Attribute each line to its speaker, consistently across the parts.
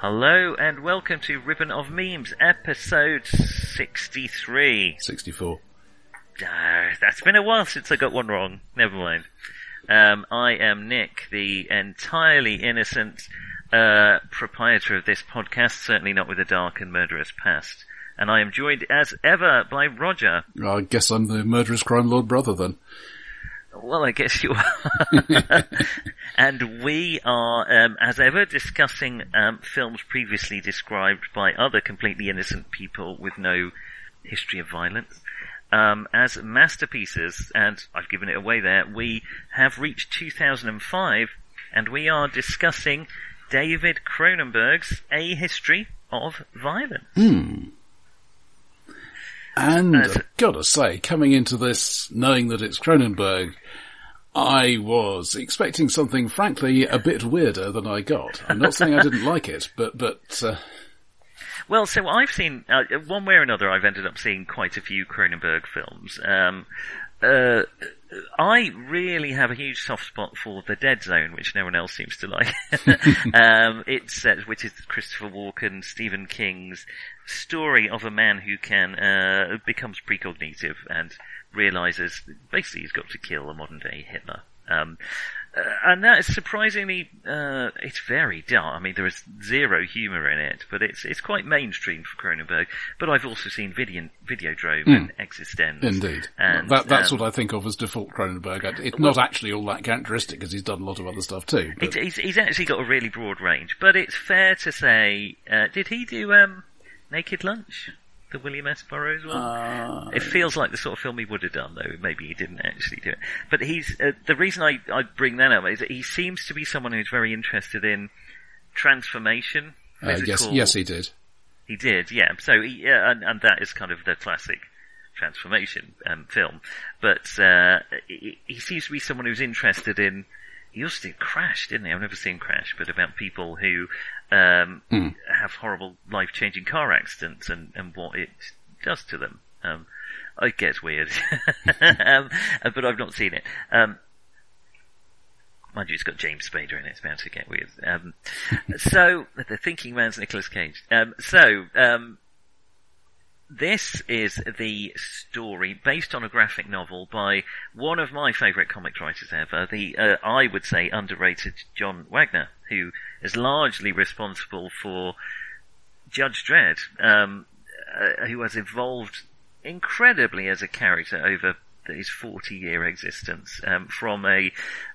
Speaker 1: Hello and welcome to Ribbon of Memes, episode 63.
Speaker 2: 64.
Speaker 1: Ah, that's been a while since I got one wrong. Never mind. Um, I am Nick, the entirely innocent uh, proprietor of this podcast, certainly not with a dark and murderous past. And I am joined as ever by Roger.
Speaker 2: I guess I'm the murderous crime lord brother then.
Speaker 1: Well, I guess you are. and we are, um, as ever, discussing um, films previously described by other completely innocent people with no history of violence um, as masterpieces. And I've given it away there. We have reached 2005, and we are discussing David Cronenberg's A History of Violence.
Speaker 2: And
Speaker 1: Uh,
Speaker 2: I've gotta say, coming into this, knowing that it's Cronenberg, I was expecting something frankly a bit weirder than I got. I'm not saying I didn't like it, but, but, uh,
Speaker 1: Well, so I've seen uh, one way or another. I've ended up seeing quite a few Cronenberg films. Um, uh, I really have a huge soft spot for The Dead Zone, which no one else seems to like. um, it's uh, which is Christopher Walken, Stephen King's story of a man who can uh, becomes precognitive and realizes basically he's got to kill a modern day Hitler. Um, uh, and that is surprisingly, uh, it's very dark. I mean, there is zero humour in it, but it's it's quite mainstream for Cronenberg. But I've also seen Video, Videodrome and eXistenZ.
Speaker 2: indeed.
Speaker 1: And,
Speaker 2: that, that's
Speaker 1: um,
Speaker 2: what I think of as default Cronenberg. It's not actually all that characteristic because he's done a lot of other stuff too.
Speaker 1: It's, he's, he's actually got a really broad range, but it's fair to say, uh, did he do um, Naked Lunch? The William S. Burroughs one?
Speaker 2: Uh,
Speaker 1: it feels like the sort of film he would have done, though maybe he didn't actually do it. But he's uh, the reason I, I bring that up is that he seems to be someone who's very interested in transformation.
Speaker 2: uh, yes, yes, he did.
Speaker 1: he did, yeah. So, he, yeah, and, and that is kind of the classic transformation um, film. But uh, he, he seems to be someone who's interested in. He also did Crash, didn't he? I've never seen Crash, but about people who um, have horrible, life-changing car accidents and, and what it does to them. Um, it gets weird, um, but I've not seen it. Um, Mind you, it's got James Spader in it. It's bound to get weird. Um, so the thinking man's Nicolas Cage. Um, so um, this is the story based on a graphic novel by one of my favourite comic writers ever, the uh, I would say underrated John Wagner, who is largely responsible for Judge Dredd, um, uh, who has evolved incredibly as a character over his 40 year existence um, from a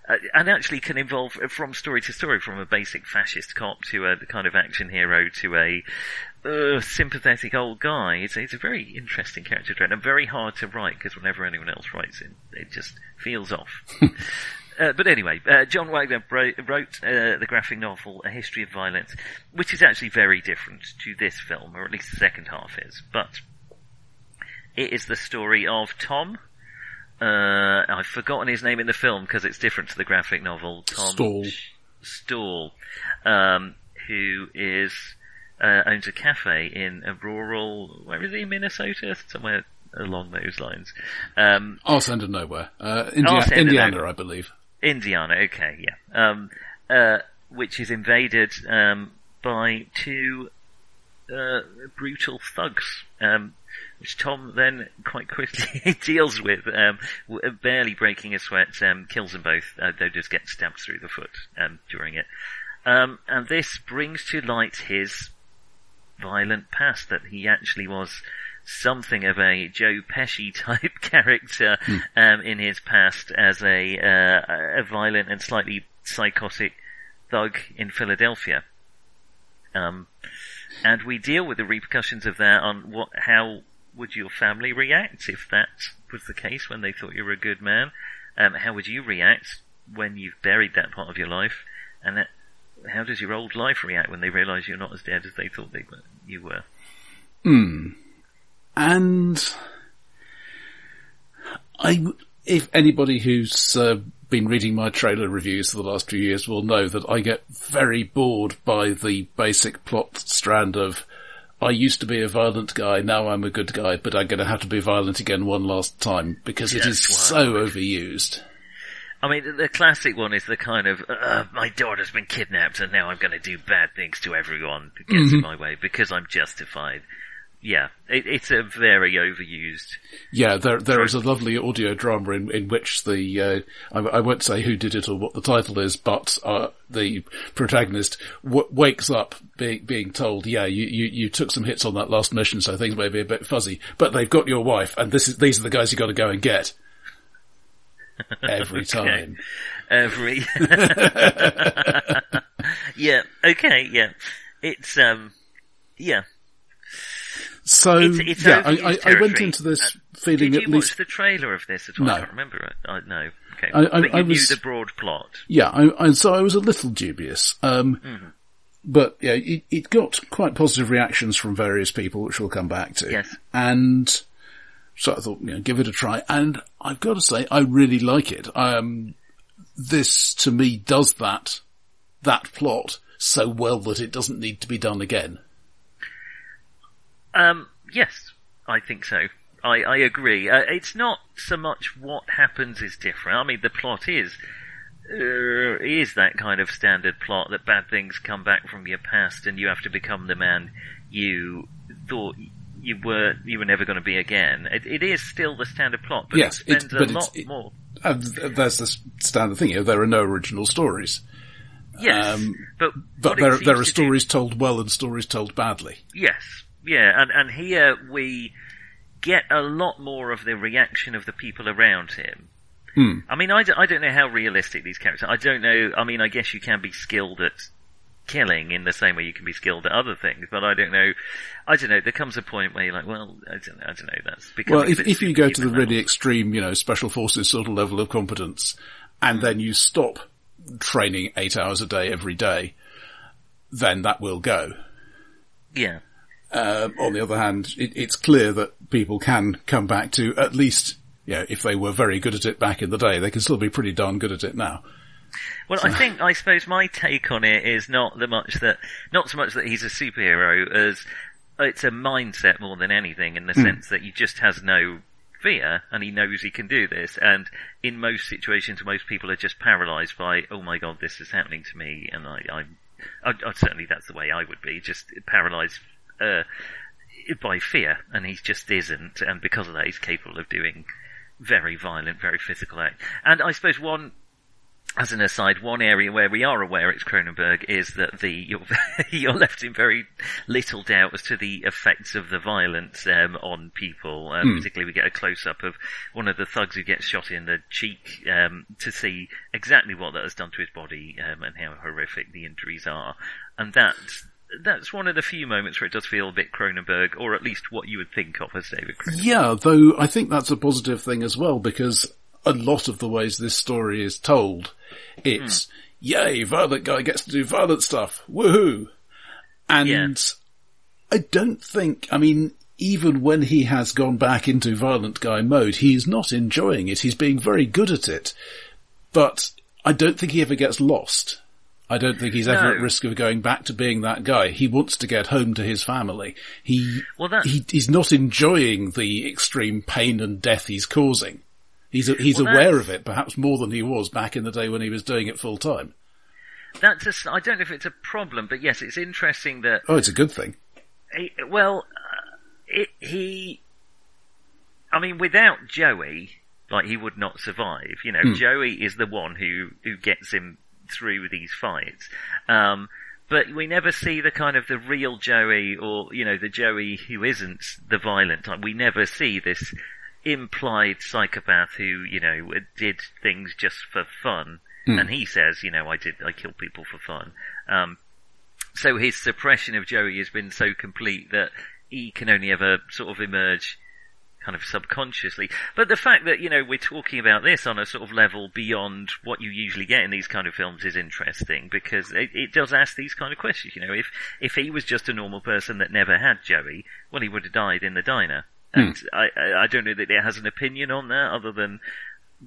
Speaker 1: uh, and actually can evolve from story to story from a basic fascist cop to a kind of action hero to a uh, sympathetic old guy it's, it's a very interesting character trait and very hard to write because whenever anyone else writes it it just feels off Uh, but anyway, uh, John Wagner bro- wrote uh, the graphic novel A History of Violence, which is actually very different to this film, or at least the second half is. But it is the story of Tom. Uh, I've forgotten his name in the film because it's different to the graphic novel. Tom
Speaker 2: Stall.
Speaker 1: Stall, um, who is uh, owns a cafe in a rural, where is he, Minnesota, somewhere along those lines. Um,
Speaker 2: Arse end of nowhere. Uh, Indiana,
Speaker 1: nowhere.
Speaker 2: I believe.
Speaker 1: Indiana, okay, yeah. Um, uh, which is invaded um, by two uh, brutal thugs, um, which Tom then quite quickly deals with, um, w- barely breaking a sweat, um, kills them both, uh, though does get stabbed through the foot um, during it. Um, and this brings to light his violent past, that he actually was something of a Joe Pesci type character um, in his past as a, uh, a violent and slightly psychotic thug in Philadelphia. Um, and we deal with the repercussions of that on what, how would your family react if that was the case when they thought you were a good man? Um, how would you react when you've buried that part of your life? And that, how does your old life react when they realise you're not as dead as they thought they were, you were?
Speaker 2: And I, if anybody who's uh, been reading my trailer reviews for the last few years will know that I get very bored by the basic plot strand of I used to be a violent guy, now I'm a good guy, but I'm going to have to be violent again one last time because it is
Speaker 1: Yes,
Speaker 2: so overused.
Speaker 1: I mean, the classic one is the kind of, uh, my daughter's been kidnapped and now I'm going to do bad things to everyone that gets
Speaker 2: Mm-hmm.
Speaker 1: in my way because I'm justified. Yeah, it, it's a very overused.
Speaker 2: Yeah, there there is a lovely audio drama in, in which the uh, I, I won't say who did it or what the title is, but uh, the protagonist w- wakes up being being told, "Yeah, you, you you took some hits on that last mission, so things may be a bit fuzzy, but they've got your wife, and this is these are the guys you got to go and get." Every time.
Speaker 1: Every. yeah, okay, yeah. It's, um, yeah.
Speaker 2: So
Speaker 1: It's- it's
Speaker 2: yeah, I, I, I went into this
Speaker 1: Uh,
Speaker 2: feeling
Speaker 1: Did
Speaker 2: at
Speaker 1: you
Speaker 2: least
Speaker 1: watch the trailer of this at all?
Speaker 2: No.
Speaker 1: I can't remember it. I, no. Okay.
Speaker 2: I- I-
Speaker 1: but you
Speaker 2: I
Speaker 1: knew the broad plot.
Speaker 2: Yeah, I, I, so I was a little dubious. Um,
Speaker 1: Mm-hmm.
Speaker 2: but yeah, it, it got quite positive reactions from various people, which we'll come back to.
Speaker 1: Yes.
Speaker 2: And so I thought, you know, give it a try. And I've got to say, I really like it. Um, this to me does that, that plot so well that it doesn't need to be done again.
Speaker 1: Um, yes, I think so. I, I agree. Uh, it's not so much what happens is different. I mean, the plot is uh, is that kind of standard plot that bad things come back from your past and you have to become the man you thought you were you were never going to be again. It, it is still the standard plot, but
Speaker 2: Yes,
Speaker 1: it
Speaker 2: it's-
Speaker 1: spends
Speaker 2: but
Speaker 1: a lot
Speaker 2: it-
Speaker 1: more.
Speaker 2: And there's this standard thing, you know, there are no original stories.
Speaker 1: Yes,
Speaker 2: um,
Speaker 1: but
Speaker 2: But there, there are
Speaker 1: to do-
Speaker 2: stories told well and stories told badly.
Speaker 1: Yes, yeah, and and here we get a lot more of the reaction of the people around him.
Speaker 2: Hmm.
Speaker 1: I mean, I, d- I don't know how realistic these characters. are. I don't know. I mean, I guess you can be skilled at killing in the same way you can be skilled at other things, but I don't know. I don't know. There comes a point where you're like, well, I don't, I don't know. That's
Speaker 2: Well, if, if you go to the really extreme, you know, special forces sort of level of competence, and then you stop training eight hours a day every day, then that will go.
Speaker 1: yeah,
Speaker 2: Um, on the other hand, it, it's clear that people can come back to at least, you know, if they were very good at it back in the day, they can still be pretty darn good at it now.
Speaker 1: Well, I think I suppose my take on it is not the much that not so much that he's a superhero as it's a mindset more than anything in the sense that he just has no fear and he knows he can do this. And in most situations most people are just paralyzed by oh my god this is happening to me. And I I'm I, I, certainly that's the way I would be just paralyzed uh, by fear. And he just isn't. And because of that he's capable of doing very violent very physical act. And I suppose one as an aside, one area where we are aware it's Cronenberg is that the you're, you're left in very little doubt as to the effects of the violence um, on people. Um, Particularly, we get a close up of one of the thugs who gets shot in the cheek um, to see exactly what that has done to his body um, and how horrific the injuries are. And that's that's one of the few moments where it does feel a bit Cronenberg, or at least what you would think of as David Cronenberg.
Speaker 2: Yeah, though I think that's a positive thing as well because a lot of the ways this story is told, it's hmm. yay, violent guy gets to do violent stuff, woohoo! And
Speaker 1: Yeah.
Speaker 2: I don't think, I mean, even when he has gone back into violent guy mode, he's not enjoying it. He's being very good at it, but I don't think he ever gets lost. I don't think he's ever
Speaker 1: No.
Speaker 2: at risk of going back to being that guy. He wants to get home to his family. He,
Speaker 1: Well, that-
Speaker 2: he he's not enjoying the extreme pain and death he's causing. He's he's
Speaker 1: Well,
Speaker 2: aware of it, perhaps more than he was back in the day when he was doing it full time.
Speaker 1: That's a I don't know if it's a problem, but yes, it's interesting that
Speaker 2: Oh, it's a good thing.
Speaker 1: He, well, uh, it, he, I mean, without Joey, like he would not survive. You know, Joey is the one who who gets him through these fights. Um, but we never see the kind of the real Joey, or you know, the Joey who isn't the violent type. We never see this implied psychopath who you know did things just for fun. And he says, you know, I did, I killed people for fun. Um, so his suppression of Joey has been so complete that he can only ever sort of emerge kind of subconsciously. But the fact that, you know, we're talking about this on a sort of level beyond what you usually get in these kind of films is interesting because it, it does ask these kind of questions. You know, if, if he was just a normal person that never had Joey, well, he would have died in the diner. And I, I I don't know that it has an opinion on that other than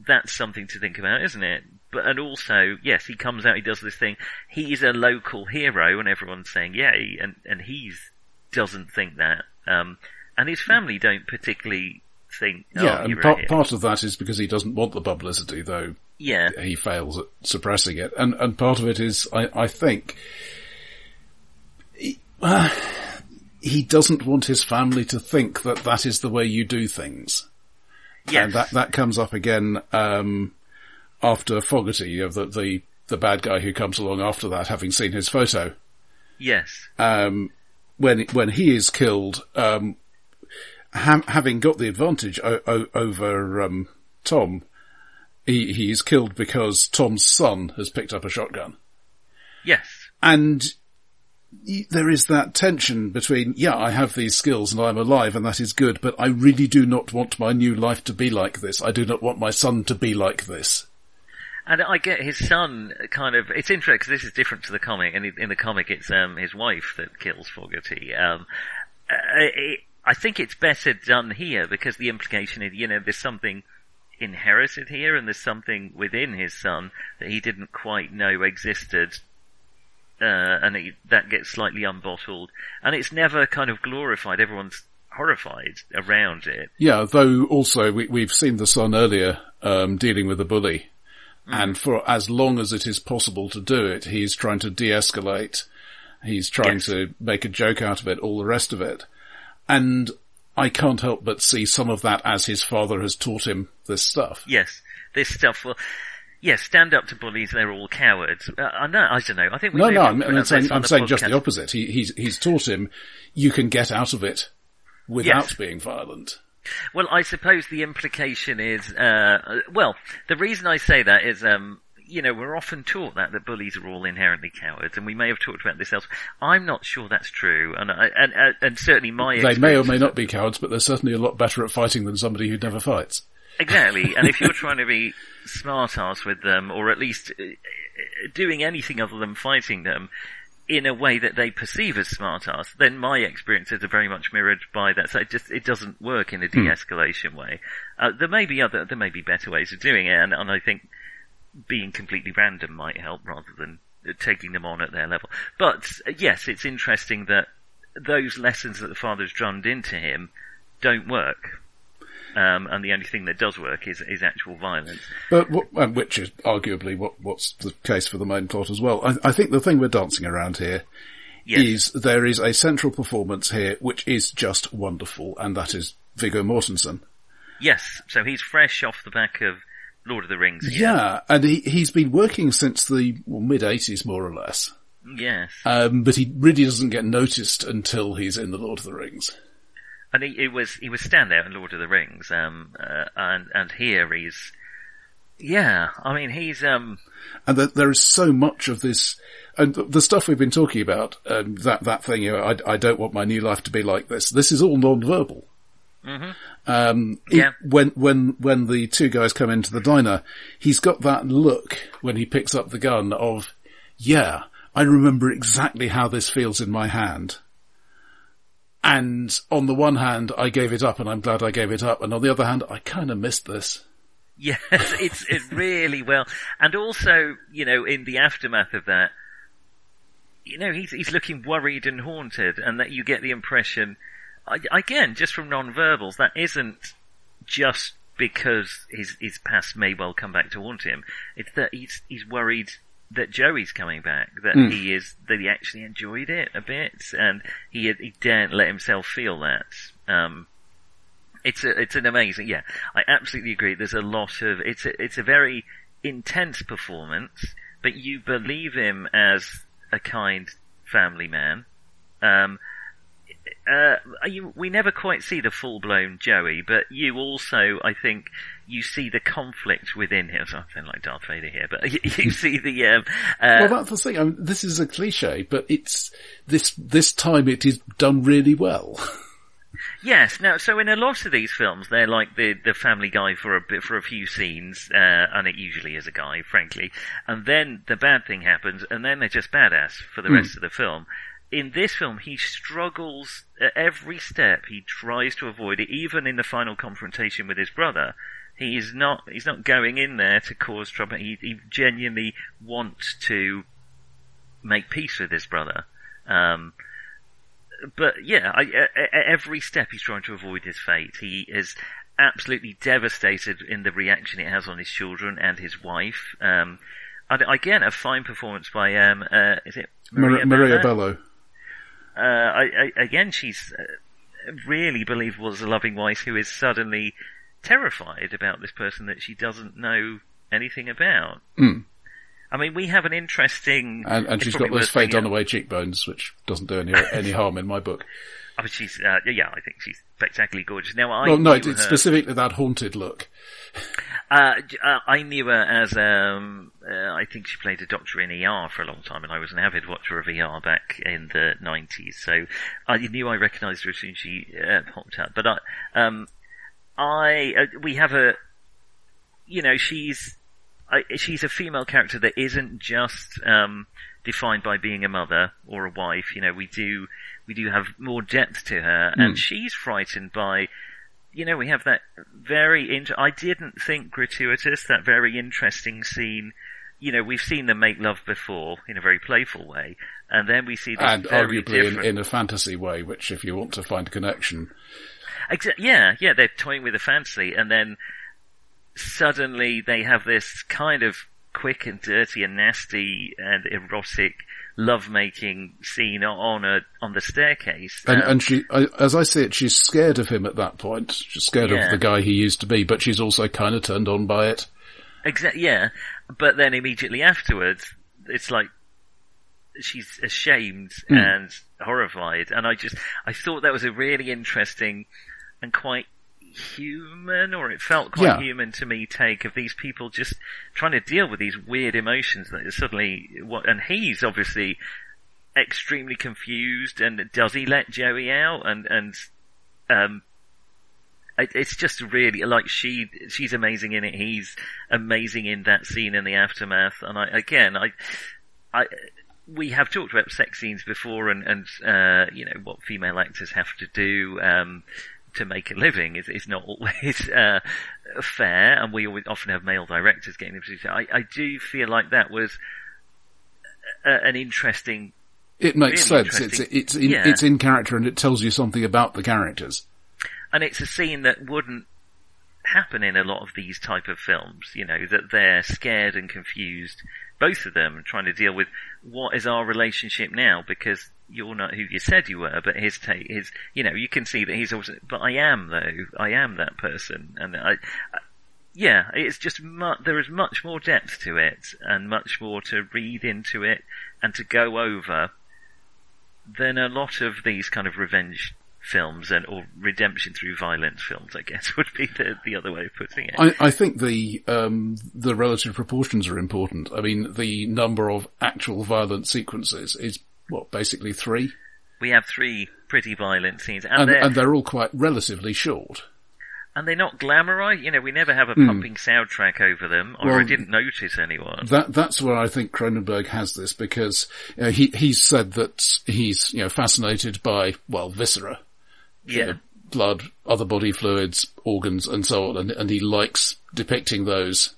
Speaker 1: that's something to think about, isn't it? But and also, yes, he comes out, he does this thing. He's a local hero, and everyone's saying yay, and and he's doesn't think that. Um, and his family don't particularly think. Oh,
Speaker 2: Yeah, and part, part of that is because he doesn't want the publicity, though
Speaker 1: yeah,
Speaker 2: he fails at suppressing it, and and part of it is, I, I think, he, uh, he doesn't want his family to think that that is the way you do things,
Speaker 1: yes,
Speaker 2: and that that comes up again um, after Fogarty, of the, the the bad guy who comes along after that, having seen his photo.
Speaker 1: yes,
Speaker 2: um, when when he is killed, um, ha- having got the advantage o- o- over um, Tom, he he is killed because Tom's son has picked up a shotgun,
Speaker 1: yes.
Speaker 2: and there is that tension between yeah, I have these skills and I'm alive and that is good, but I really do not want my new life to be like this. I do not want my son to be like this.
Speaker 1: And I get his son kind of, it's interesting because this is different to the comic, and in the comic it's, um, his wife that kills Fogarty. Um, uh, I think it's better done here because the implication is, you know, there's something inherited here and there's something within his son that he didn't quite know existed. Uh, and it, that gets slightly unbottled. And it's never kind of glorified. Everyone's horrified around it.
Speaker 2: Yeah, though also we, we've seen the son earlier um, dealing with a bully, and for as long as it is possible to do it, he's trying to de-escalate. He's trying
Speaker 1: Yes.
Speaker 2: to make a joke out of it, all the rest of it, and I can't help but see some of that as his father has taught him this stuff.
Speaker 1: Yes, this stuff will. Yes, stand up to bullies. They're all cowards. Uh, I know. I don't know. I think we
Speaker 2: no, no. I'm, I'm saying, I'm saying just the opposite. He, he's he's taught him you can get out of it without
Speaker 1: Yes.
Speaker 2: being violent.
Speaker 1: Well, I suppose the implication is, uh, well, the reason I say that is, um, you know, we're often taught that that bullies are all inherently cowards, and we may have talked about this else. I'm not sure that's true, and I, and and, and certainly my
Speaker 2: They may or may not be cowards, but they're certainly a lot better at fighting than somebody who never fights.
Speaker 1: Exactly, and if you're trying to be smart ass with them, or at least uh, doing anything other than fighting them in a way that they perceive as smart ass, then my experiences are very much mirrored by that. So it just it doesn't work in a de-escalation way. Uh, there may be other, there may be better ways of doing it, and, and I think being completely random might help rather than uh, taking them on at their level. But uh, yes, it's interesting that those lessons that the father's drummed into him don't work. Um, and the only thing that does work is, is actual violence.
Speaker 2: But what, and which is arguably what, what's the case for the main plot as well. I, I think the thing we're dancing around here is
Speaker 1: Yes.
Speaker 2: there is a central performance here which is just wonderful, and that is Viggo Mortensen.
Speaker 1: Yes. So he's fresh off the back of Lord of the Rings. again.
Speaker 2: Yeah, and he, he's been working since the well, mid 80s more or less.
Speaker 1: Yes.
Speaker 2: Um, but he really doesn't get noticed until he's in the Lord of the Rings.
Speaker 1: And he, he was, he was standout in Lord of the Rings. Um, uh, and, and here he's, yeah, I mean, he's, um,
Speaker 2: And that there is so much of this, and the, the stuff we've been talking about, um, that, that thing, you know, I, I don't want my new life to be like this. This is all non-verbal. Um, he-
Speaker 1: Yeah.
Speaker 2: when, when, when the two guys come into the diner, he's got that look when he picks up the gun of, yeah, I remember exactly how this feels in my hand. And on the one hand, I gave it up and I'm glad I gave it up. And on the other hand, I kind of missed this.
Speaker 1: Yes, it's it really well, and also you know in the aftermath of that, you know he's he's looking worried and haunted, and that you get the impression, again just from non-verbals, that isn't just because his his past may well come back to haunt him. It's that he's he's worried that Joey's coming back, that he is that he actually enjoyed it a bit, and he he daren't let himself feel that. Um, it's a, it's an amazing, yeah. I absolutely agree. There's a lot of, it's a, it's a very intense performance, but you believe him as a kind family man. Um, uh, you, we never quite see the full-blown Joey, but you also, I think, you see the conflict within him. So I sound like Darth Vader here, but you, you see the, um, uh,
Speaker 2: Well, that's the thing. I mean, this is a cliche, but it's this this time it is done really well.
Speaker 1: Yes. Now, so in a lot of these films, they're like the the family guy for a bit for a few scenes, uh, and it usually is a guy, frankly. And then the bad thing happens, and then they're just badass for the rest of the film. in this film, he struggles at every step. He tries to avoid it, even in the final confrontation with his brother. He is not, he's not going in there to cause trouble. He, he genuinely wants to make peace with his brother. Um, but yeah, I, at every step he's trying to avoid his fate. He is absolutely devastated in the reaction it has on his children and his wife. Um, and again, a fine performance by um, uh, is it
Speaker 2: Maria, Maria Bello?
Speaker 1: Uh, I, I, again, she's uh, really believable as a loving wife who is suddenly terrified about this person that she doesn't know anything about.
Speaker 2: Mm.
Speaker 1: I mean, we have an interesting,
Speaker 2: and, and she's got those fade on away cheekbones, which doesn't do any any harm in my book.
Speaker 1: I mean, she's uh, yeah, I think she's spectacularly gorgeous. Now, I
Speaker 2: well, no, it's her... specifically that haunted look.
Speaker 1: Uh, uh, I knew her as um, uh, I think she played a doctor in ER for a long time, and I was an avid watcher of ER back in the nineties. So I knew I recognised her as soon as she uh, popped up. But I, um, I, uh, we have a, you know, she's I, she's a female character that isn't just um, defined by being a mother or a wife. You know, we do we do have more depth to her, mm. and she's frightened by. You know, we have that very. Inter- I didn't think gratuitous that very interesting scene. You know, we've seen them make love before in a very playful way, and then we see this
Speaker 2: and arguably
Speaker 1: in,
Speaker 2: in, a fantasy way, which, if you want to find a connection,
Speaker 1: Exa- yeah, yeah, they're toying with the fantasy, and then suddenly they have this kind of quick and dirty and nasty and erotic lovemaking scene on a on the staircase.
Speaker 2: And, um, and she, as I see it, she's scared of him at that point. She's scared yeah. of the guy he used to be, but she's also kind of turned on by it.
Speaker 1: Exactly. Yeah, but then immediately afterwards, it's like she's ashamed mm. and horrified, and I just I thought that was a really interesting and quite human, or it felt quite yeah. human to me, take of these people just trying to deal with these weird emotions that suddenly, what, and he's obviously extremely confused, and does he let Joey out? And, and, um, it's just really like she she's amazing in it. He's amazing in that scene in the aftermath. And I again I I we have talked about sex scenes before and and uh, you know what female actors have to do. Um, to make a living is, is not always uh, fair, and we always, often have male directors getting the position. I, I do feel like that was a, an interesting.
Speaker 2: It makes really sense. It's it's in, yeah. it's in character, and it tells you something about the characters.
Speaker 1: And it's a scene that wouldn't happen in a lot of these type of films. You know that they're scared and confused, both of them, trying to deal with what is our relationship now because you're not who you said you were, but his take, his, you know, you can see that he's also, but I am though, I am that person, and I, I yeah, it's just mu- there is much more depth to it, and much more to read into it, and to go over, than a lot of these kind of revenge films and or redemption through violence films, I guess would be the, the other way of putting it.
Speaker 2: I, I think the um, the relative proportions are important. I mean, the number of actual violent sequences is what, basically three?
Speaker 1: We have three pretty violent scenes,
Speaker 2: and, and, they're, and they're all quite relatively short.
Speaker 1: And they're not glamorized. You know, we never have a mm. pumping soundtrack over them, or well, I didn't notice anyone.
Speaker 2: That that's where I think Cronenberg has this because know, he he's said that he's you know fascinated by well viscera,
Speaker 1: yeah, you know,
Speaker 2: blood, other body fluids, organs, and so on, and, and he likes depicting those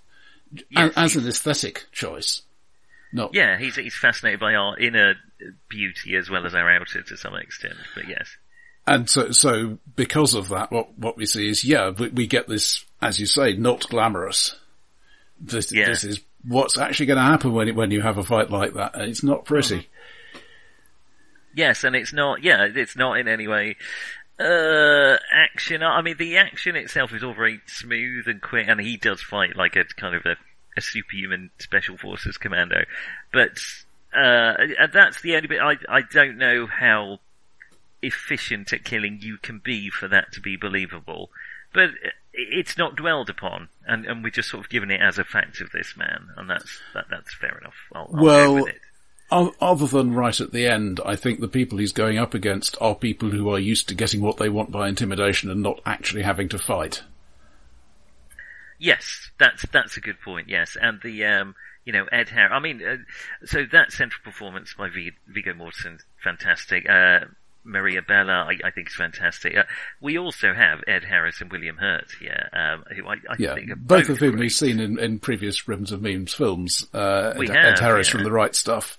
Speaker 2: yes, as, as an aesthetic choice. Not
Speaker 1: yeah, he's he's fascinated by our inner beauty as well as our outer to some extent. But yes.
Speaker 2: And so, so because of that, what what we see is, yeah, we, we get this, as you say, not glamorous. This, yeah. this is what's actually going to happen when it, when you have a fight like that, and it's not pretty. Mm-hmm.
Speaker 1: Yes, and it's not. Yeah, it's not in any way uh, action. I mean, the action itself is all very smooth and quick, and he does fight like a kind of a, a superhuman special forces commando. But uh, that's the only bit I I don't know how efficient at killing you can be for that to be believable. But it's not dwelled upon, and, and we're just sort of given it as a fact of this man, and that's that, that's fair enough. I'll, I'll
Speaker 2: well, other than right at the end, I think the people he's going up against are people who are used to getting what they want by intimidation and not actually having to fight.
Speaker 1: Yes, that's that's a good point. Yes, and the um, you know, Ed Harris. I mean, uh, so that central performance by v- Viggo Mortensen, fantastic. Uh, Maria Bello, I, I, think is fantastic. Uh, we also have Ed Harris and William Hurt here, um, who I, I
Speaker 2: yeah,
Speaker 1: think
Speaker 2: both,
Speaker 1: both,
Speaker 2: of whom
Speaker 1: great.
Speaker 2: we've seen in, in previous Ribbons of Memes films. Uh,
Speaker 1: We
Speaker 2: Ed,
Speaker 1: have,
Speaker 2: Ed Harris
Speaker 1: yeah.
Speaker 2: from The Right Stuff.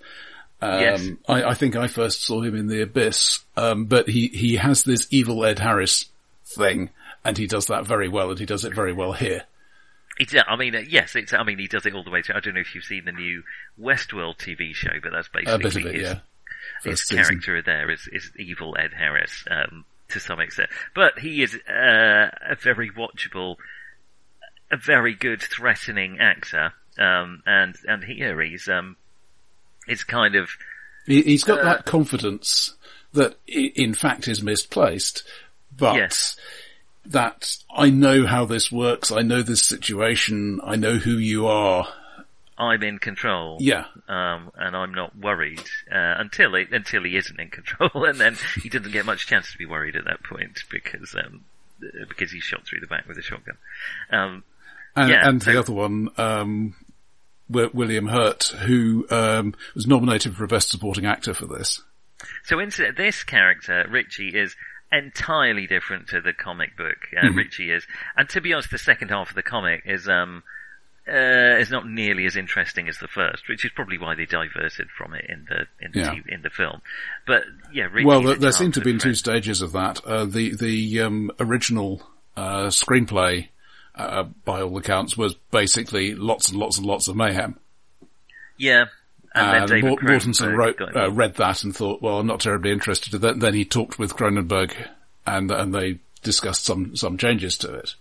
Speaker 2: Um,
Speaker 1: Yes.
Speaker 2: I, I think I first saw him in The Abyss, um, but he, he has this evil Ed Harris thing, and he does that very well, and he does it very well here.
Speaker 1: It's, I mean, uh, yes, it's, I mean, he does it all the way through. I don't know if you've seen the new Westworld TV show, but that's basically
Speaker 2: A bit of it,
Speaker 1: his,
Speaker 2: yeah.
Speaker 1: His
Speaker 2: season.
Speaker 1: character there is, is evil Ed Harris, um, to some extent. But he is, uh, a very watchable, a very good threatening actor, um, and, and here he's, um, it's kind of,
Speaker 2: He, he's got
Speaker 1: Uh,
Speaker 2: that confidence that in fact is misplaced, but
Speaker 1: Yes.
Speaker 2: that I know how this works, I know this situation, I know who you are.
Speaker 1: I'm in control.
Speaker 2: Yeah.
Speaker 1: um, and I'm not worried uh, until it, until he isn't in control, and then he doesn't get much chance to be worried at that point because um, uh, because he's shot through the back with a shotgun. Um,
Speaker 2: And,
Speaker 1: Yeah,
Speaker 2: and the other one, um, William Hurt, who um, was nominated for Best Supporting Actor for this.
Speaker 1: so incident, this character Richie is entirely different to the comic book. Uh, Richie is, and to be honest, the second half of the comic is um. Uh, is not nearly as interesting as the first, which is probably why they diverted from it in the in the
Speaker 2: Yeah.
Speaker 1: TV, in the film. But yeah, Richie's
Speaker 2: Well, there, there seem to have been two stages of that. Uh, the the um, original uh, screenplay, uh, by all accounts, was basically lots and lots and lots of mayhem.
Speaker 1: Yeah, and then
Speaker 2: And
Speaker 1: David
Speaker 2: Mortensen wrote, uh, read that and thought, well, I'm not terribly interested. Then, then he talked with Cronenberg, and and they discussed some some changes to it.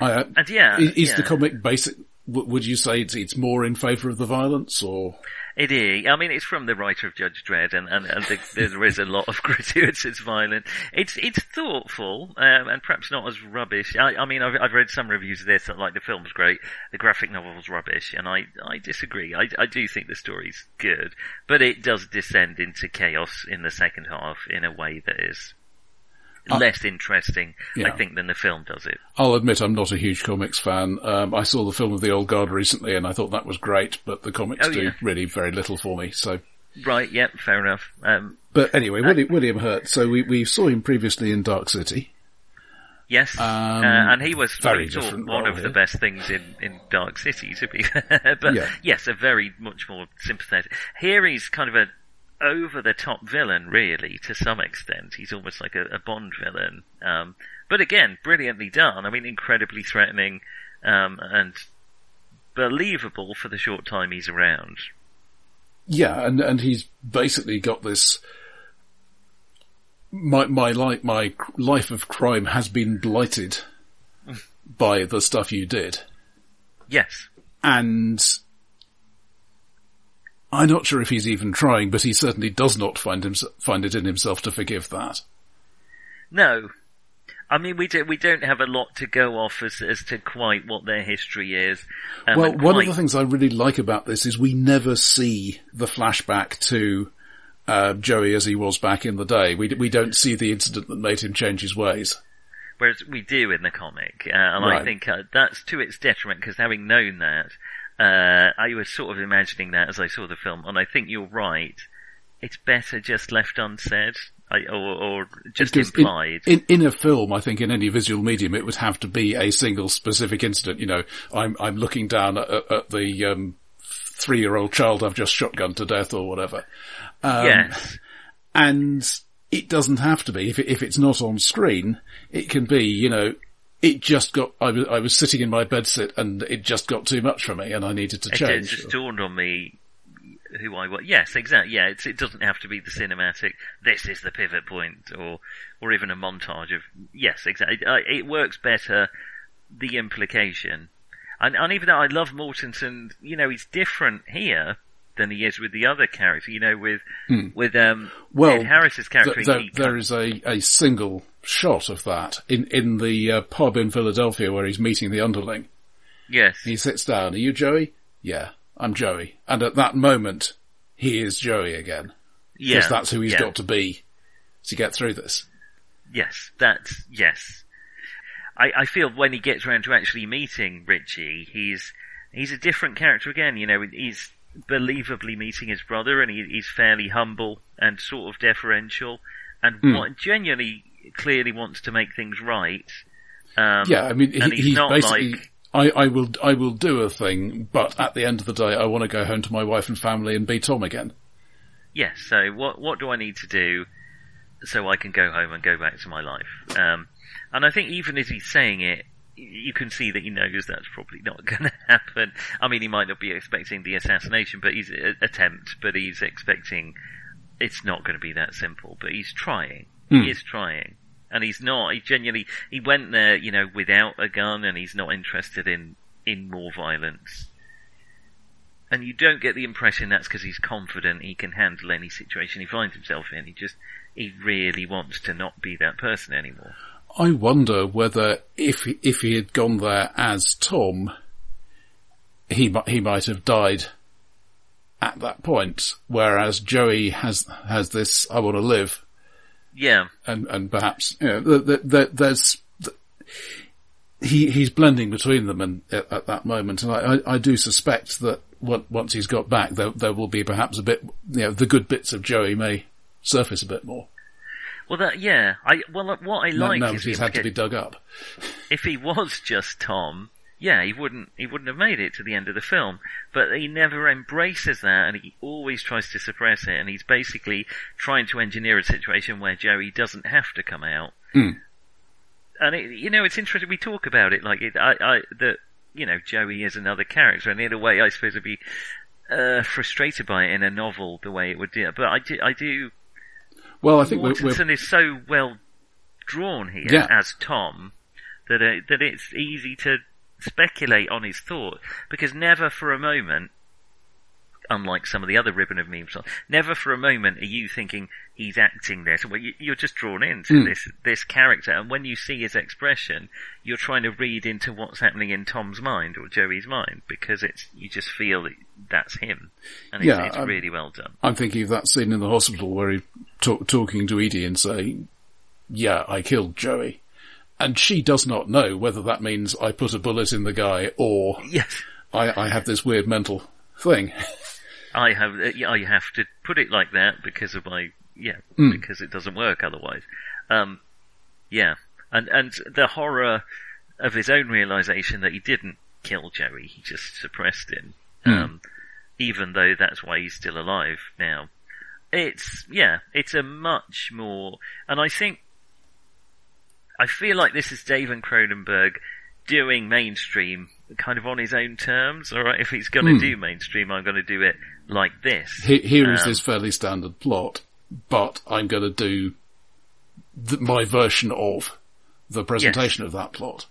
Speaker 2: I, uh,
Speaker 1: And yeah,
Speaker 2: is, is the comic basic? w- Would you say it's it's more in favour of the violence, or
Speaker 1: It is. I mean, it's from the writer of Judge Dredd, and, and, and the, there is a lot of gratuitous violence. It's it's thoughtful, um, and perhaps not as rubbish. I, I mean, I've, I've read some reviews of this that like the film's great, the graphic novel's rubbish, and I, I disagree. I, I do think the story's good, but it does descend into chaos in the second half in a way that is less interesting, I think, than the film does it.
Speaker 2: I'll admit I'm not a huge comics fan. Um, I saw the film of the Old Guard recently, and I thought that was great, but the comics
Speaker 1: Oh,
Speaker 2: do
Speaker 1: yeah.
Speaker 2: really very little for me. So,
Speaker 1: Right? Yep. Fair enough. Um,
Speaker 2: but anyway, William, William Hurt. So we we saw him previously in Dark City.
Speaker 1: Yes,
Speaker 2: Um,
Speaker 1: uh, and he was
Speaker 2: very different
Speaker 1: one of the best things in, in Dark City, to be fair. but
Speaker 2: Yeah.
Speaker 1: yes, a very much more sympathetic. Here he's kind of a over the top villain, really, to some extent. He's almost like a, a Bond villain. Um, but again, brilliantly done. I mean, incredibly threatening um, and believable for the short time he's around.
Speaker 2: Yeah, and and he's basically got this. My my life my life of crime has been blighted by the stuff you did,
Speaker 1: Yes,
Speaker 2: and I'm not sure if he's even trying, but he certainly does not find him find it in himself to forgive that.
Speaker 1: No. I mean, we do, we don't have a lot to go off as as to quite what their history is. Um,
Speaker 2: Well, one of the things I really like about this is we never see the flashback to uh, Joey as he was back in the day. We we don't see the incident that made him change his ways.
Speaker 1: whereas we do in the comic, uh, and I think uh, that's to its detriment because having known that, uh, I was sort of imagining that as I saw the film, and I think you're right. It's better just left unsaid, I, or, or just
Speaker 2: Because in-
Speaker 1: implied.
Speaker 2: In, in a film, I think in any visual medium, it would have to be a single specific incident. You know, I'm I'm looking down at, at the um, three-year-old child I've just shotgunned to death or whatever. Um,
Speaker 1: yes,
Speaker 2: and it doesn't have to be. If, it, if it's not on screen, it can be, you know, it just got, I was, I was sitting in my bedsit and it just got too much for me and I needed to
Speaker 1: it, it just dawned on me who I was. Yes, exactly. Yeah, it's, it doesn't have to be the cinematic. This is the pivot point, or or even a montage of. Yes, exactly. Uh, It works better. The implication, and, and even though I love Mortensen, you know, he's different here than he is with the other character. You know, with with um
Speaker 2: Hmm. Well,
Speaker 1: Ed Harris's character.
Speaker 2: Th- there,
Speaker 1: he
Speaker 2: there is a, a single shot of that in, in the uh, pub in Philadelphia where he's meeting the underling.
Speaker 1: yes,
Speaker 2: He sits down. Are you Joey? Yeah, I'm Joey. And at that moment, he is Joey again.
Speaker 1: yeah,
Speaker 2: Because that's who he's
Speaker 1: yeah.
Speaker 2: got to be to get through this.
Speaker 1: Yes, that's yes. I, I feel when he gets around to actually meeting Richie, he's he's a different character again. You know, he's believably meeting his brother, and he, he's fairly humble and sort of deferential, and
Speaker 2: Hmm.
Speaker 1: what, genuinely, clearly wants to make things right. Um,
Speaker 2: Yeah, I mean, he,
Speaker 1: he's
Speaker 2: he's
Speaker 1: not
Speaker 2: basically.
Speaker 1: like
Speaker 2: I, I will I will do a thing, but at the end of the day, I want to go home to my wife and family and be Tom again.
Speaker 1: yes. So what what do I need to do so I can go home and go back to my life? Um, and I think even as he's saying it, you can see that he knows that's probably not going to happen. I mean, he might not be expecting the assassination, but he's uh, attempt, but he's expecting it's not going to be that simple. But he's trying.
Speaker 2: Hmm.
Speaker 1: He is trying. And he's not, he genuinely, he went there, you know, without a gun and he's not interested in, in more violence. And you don't get the impression that's because he's confident he can handle any situation he finds himself in. He just, he really wants to not be that person anymore.
Speaker 2: I wonder whether if he- if he had gone there as Tom, he he might have died at that point. Whereas Joey has has this "I want to live,"
Speaker 1: Yeah,
Speaker 2: and and perhaps you know the, the, the, there's the, he he's blending between them and at, at that moment, and I, I, I do suspect that once he's got back, there there will be perhaps a bit you know the good bits of Joey may surface a bit more.
Speaker 1: Well, that yeah. I well, what I like
Speaker 2: now
Speaker 1: is
Speaker 2: that he's had to be dug up.
Speaker 1: if he was just Tom, yeah, he wouldn't he wouldn't have made it to the end of the film. But he never embraces that, and he always tries to suppress it. And he's basically trying to engineer a situation where Joey doesn't have to come out.
Speaker 2: Hmm.
Speaker 1: And it, you know, it's interesting. We talk about it like it. I, I that you know, Joey is another character, and in a way, I suppose I'd be uh, frustrated by it in a novel the way it would do. But I do, I do
Speaker 2: Well, I think we're, we're
Speaker 1: is so well drawn here
Speaker 2: Yeah.
Speaker 1: as Tom that it, that it's easy to speculate on his thought because never for a moment, unlike some of the other ribbon of memes, never for a moment are you thinking he's acting this. Well, you, you're just drawn into
Speaker 2: Mm.
Speaker 1: this this character, and when you see his expression, you're trying to read into what's happening in Tom's mind or Joey's mind because it's you just feel that that's him, and it's,
Speaker 2: Yeah,
Speaker 1: it's really well done.
Speaker 2: I'm thinking of that scene in the hospital where he's talk, talking to Edie and saying, "Yeah, I killed Joey," and she does not know whether that means I put a bullet in the guy or
Speaker 1: Yes.
Speaker 2: I, I have this weird mental thing.
Speaker 1: I have uh, I have to put it like that because of my yeah
Speaker 2: Mm.
Speaker 1: because it doesn't work otherwise. Um, yeah, and and the horror of his own realization that he didn't kill Joey, he just suppressed him.
Speaker 2: Mm.
Speaker 1: Um, even though that's why he's still alive now. It's yeah, it's a much more, and I think I feel like this is David Cronenberg doing mainstream kind of on his own terms. All right, if he's going to
Speaker 2: Hmm.
Speaker 1: do mainstream, I'm going to do it like this.
Speaker 2: He- Here is
Speaker 1: Um,
Speaker 2: this fairly standard plot, but I'm going to do th- my version of the presentation of that plot.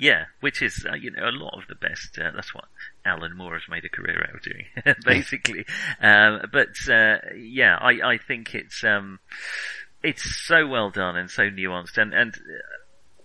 Speaker 1: Yeah, which is uh, you know a lot of the best. Uh, that's what Alan Moore has made a career out of doing, basically. Um, but uh, yeah, I, I think it's um, it's so well done and so nuanced, and and uh,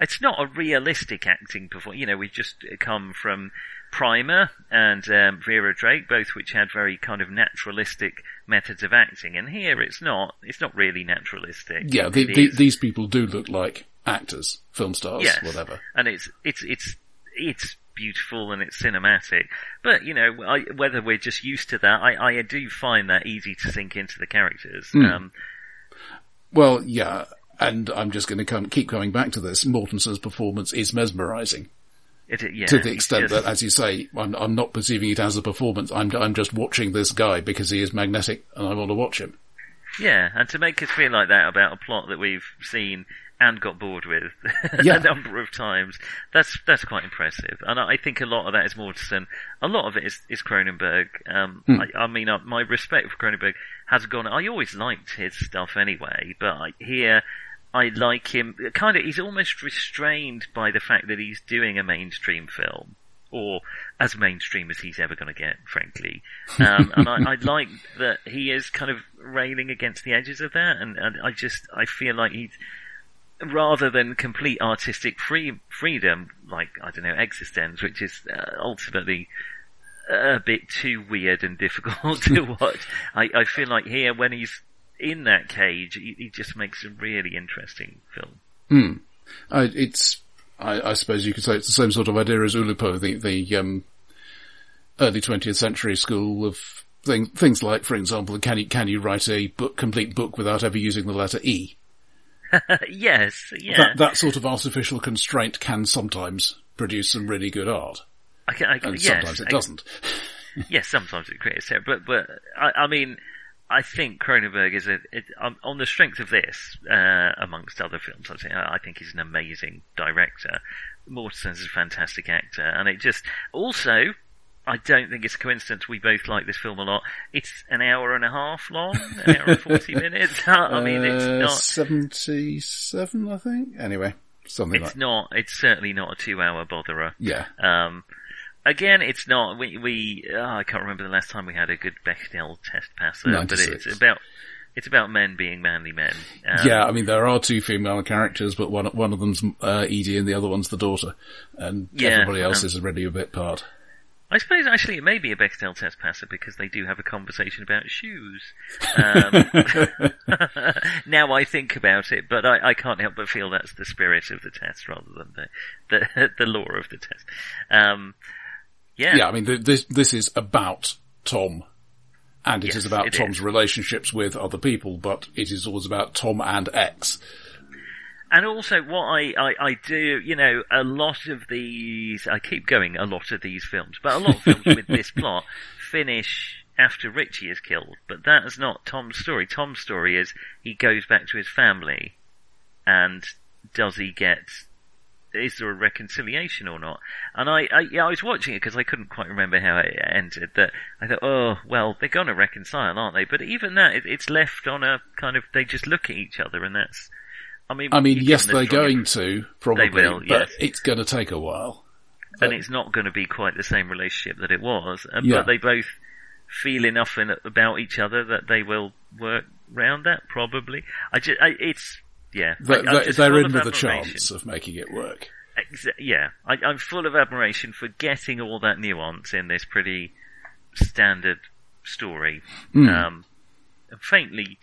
Speaker 1: it's not a realistic acting performance. You know, we've just come from Primer and um, Vera Drake, both which had very kind of naturalistic methods of acting, and here it's not. It's not really naturalistic.
Speaker 2: Yeah, the, the, these people do look like actors, film stars,
Speaker 1: Yes.
Speaker 2: whatever.
Speaker 1: and it's it's it's it's beautiful and it's cinematic. But you know, I, whether we're just used to that, I, I do find that easy to sink into the characters.
Speaker 2: Hmm.
Speaker 1: Um,
Speaker 2: Well, yeah, and I'm just going to come, keep coming back to this. Mortensen's performance is mesmerising
Speaker 1: it, yeah,
Speaker 2: to the extent
Speaker 1: just-
Speaker 2: that, as you say, I'm, I'm not perceiving it as a performance. I'm, I'm just watching this guy because he is magnetic and I want to watch him.
Speaker 1: yeah, and to make us feel like that about a plot that we've seen and got bored with
Speaker 2: Yeah.
Speaker 1: a number of times, that's that's quite impressive. And I I think a lot of that is Mortensen. A lot of it is, is Cronenberg. Um,
Speaker 2: Hmm.
Speaker 1: I, I mean, uh, my respect for Cronenberg has gone. I always liked his stuff anyway, but I, here I like him. Kind of, he's almost restrained by the fact that he's doing a mainstream film. Or as mainstream as he's ever going to get, frankly. Um, and I, I like that he is kind of railing against the edges of that, and, and I just I feel like he's rather than complete artistic free freedom, like I don't know, eXistenZ, which is uh, ultimately a bit too weird and difficult to watch. I, I feel like here, when he's in that cage, he, he just makes a really interesting film.
Speaker 2: Hmm. I, it's, I, I suppose you could say it's the same sort of idea as Oulipo, the, the, um, early 20th century school of things, things like, for example, can you, can you write a book, complete book without ever using the letter E?
Speaker 1: yes, yeah.
Speaker 2: That, that sort of artificial constraint can sometimes produce some really good art.
Speaker 1: I can, I can,
Speaker 2: And
Speaker 1: yes,
Speaker 2: sometimes it
Speaker 1: I-
Speaker 2: doesn't.
Speaker 1: yes, sometimes it creates terror, but but I, I mean, I think Cronenberg is a it, on the strength of this, uh, amongst other films. I think I think he's an amazing director. Mortensen's a fantastic actor, and it just also. I don't think it's a coincidence we both like this film a lot. It's an hour and a half long, an hour and 40 minutes. I mean, it's
Speaker 2: Uh,
Speaker 1: not,
Speaker 2: 77, I think. Anyway, something
Speaker 1: it's
Speaker 2: like
Speaker 1: not, it's certainly not a two hour botherer.
Speaker 2: Yeah.
Speaker 1: Um, again, it's not. We, we oh, I can't remember the last time we had a good Bechdel test passer, but it's about it's about men being manly men. Um,
Speaker 2: yeah, I mean, there are two female characters, but one, one of them's, uh, Edie and the other one's the daughter. And
Speaker 1: Yeah,
Speaker 2: everybody else
Speaker 1: um,
Speaker 2: is already a bit part.
Speaker 1: I suppose actually it may be a Bechdel test passer because they do have a conversation about shoes. Um, now I think about it, but I, I can't help but feel that's the spirit of the test rather than the the, the law of the test. Um, yeah,
Speaker 2: Yeah, I mean, this, this is about Tom. And it is
Speaker 1: Yes,
Speaker 2: about
Speaker 1: it
Speaker 2: Tom's
Speaker 1: is.
Speaker 2: relationships with other people, but it is always about Tom and X.
Speaker 1: And also, what I, I, I do, you know, a lot of these, I keep going a lot of these films, but a lot of films with this plot finish after Richie is killed. But that is not Tom's story. Tom's story is he goes back to his family, and does he get, is there a reconciliation or not? And I, I, yeah, I was watching it because I couldn't quite remember how it ended. That I thought, oh, well, they're going to reconcile, aren't they? But even that, it, it's left on a kind of, they just look at each other, and that's. I mean,
Speaker 2: I mean, yes, they're going to, probably, they
Speaker 1: will,
Speaker 2: but
Speaker 1: yes.
Speaker 2: it's going to take a while.
Speaker 1: and it's not going to be quite the same relationship that it was. Uh,
Speaker 2: Yeah.
Speaker 1: But they both feel enough in, about each other that they will work round that. Probably. I just, I, it's yeah. I,
Speaker 2: They're,
Speaker 1: I'm
Speaker 2: they're, they're in with a chance of making it work.
Speaker 1: Yeah, I, I'm full of admiration for getting all that nuance in this pretty standard story.
Speaker 2: Hmm.
Speaker 1: Um, faintly,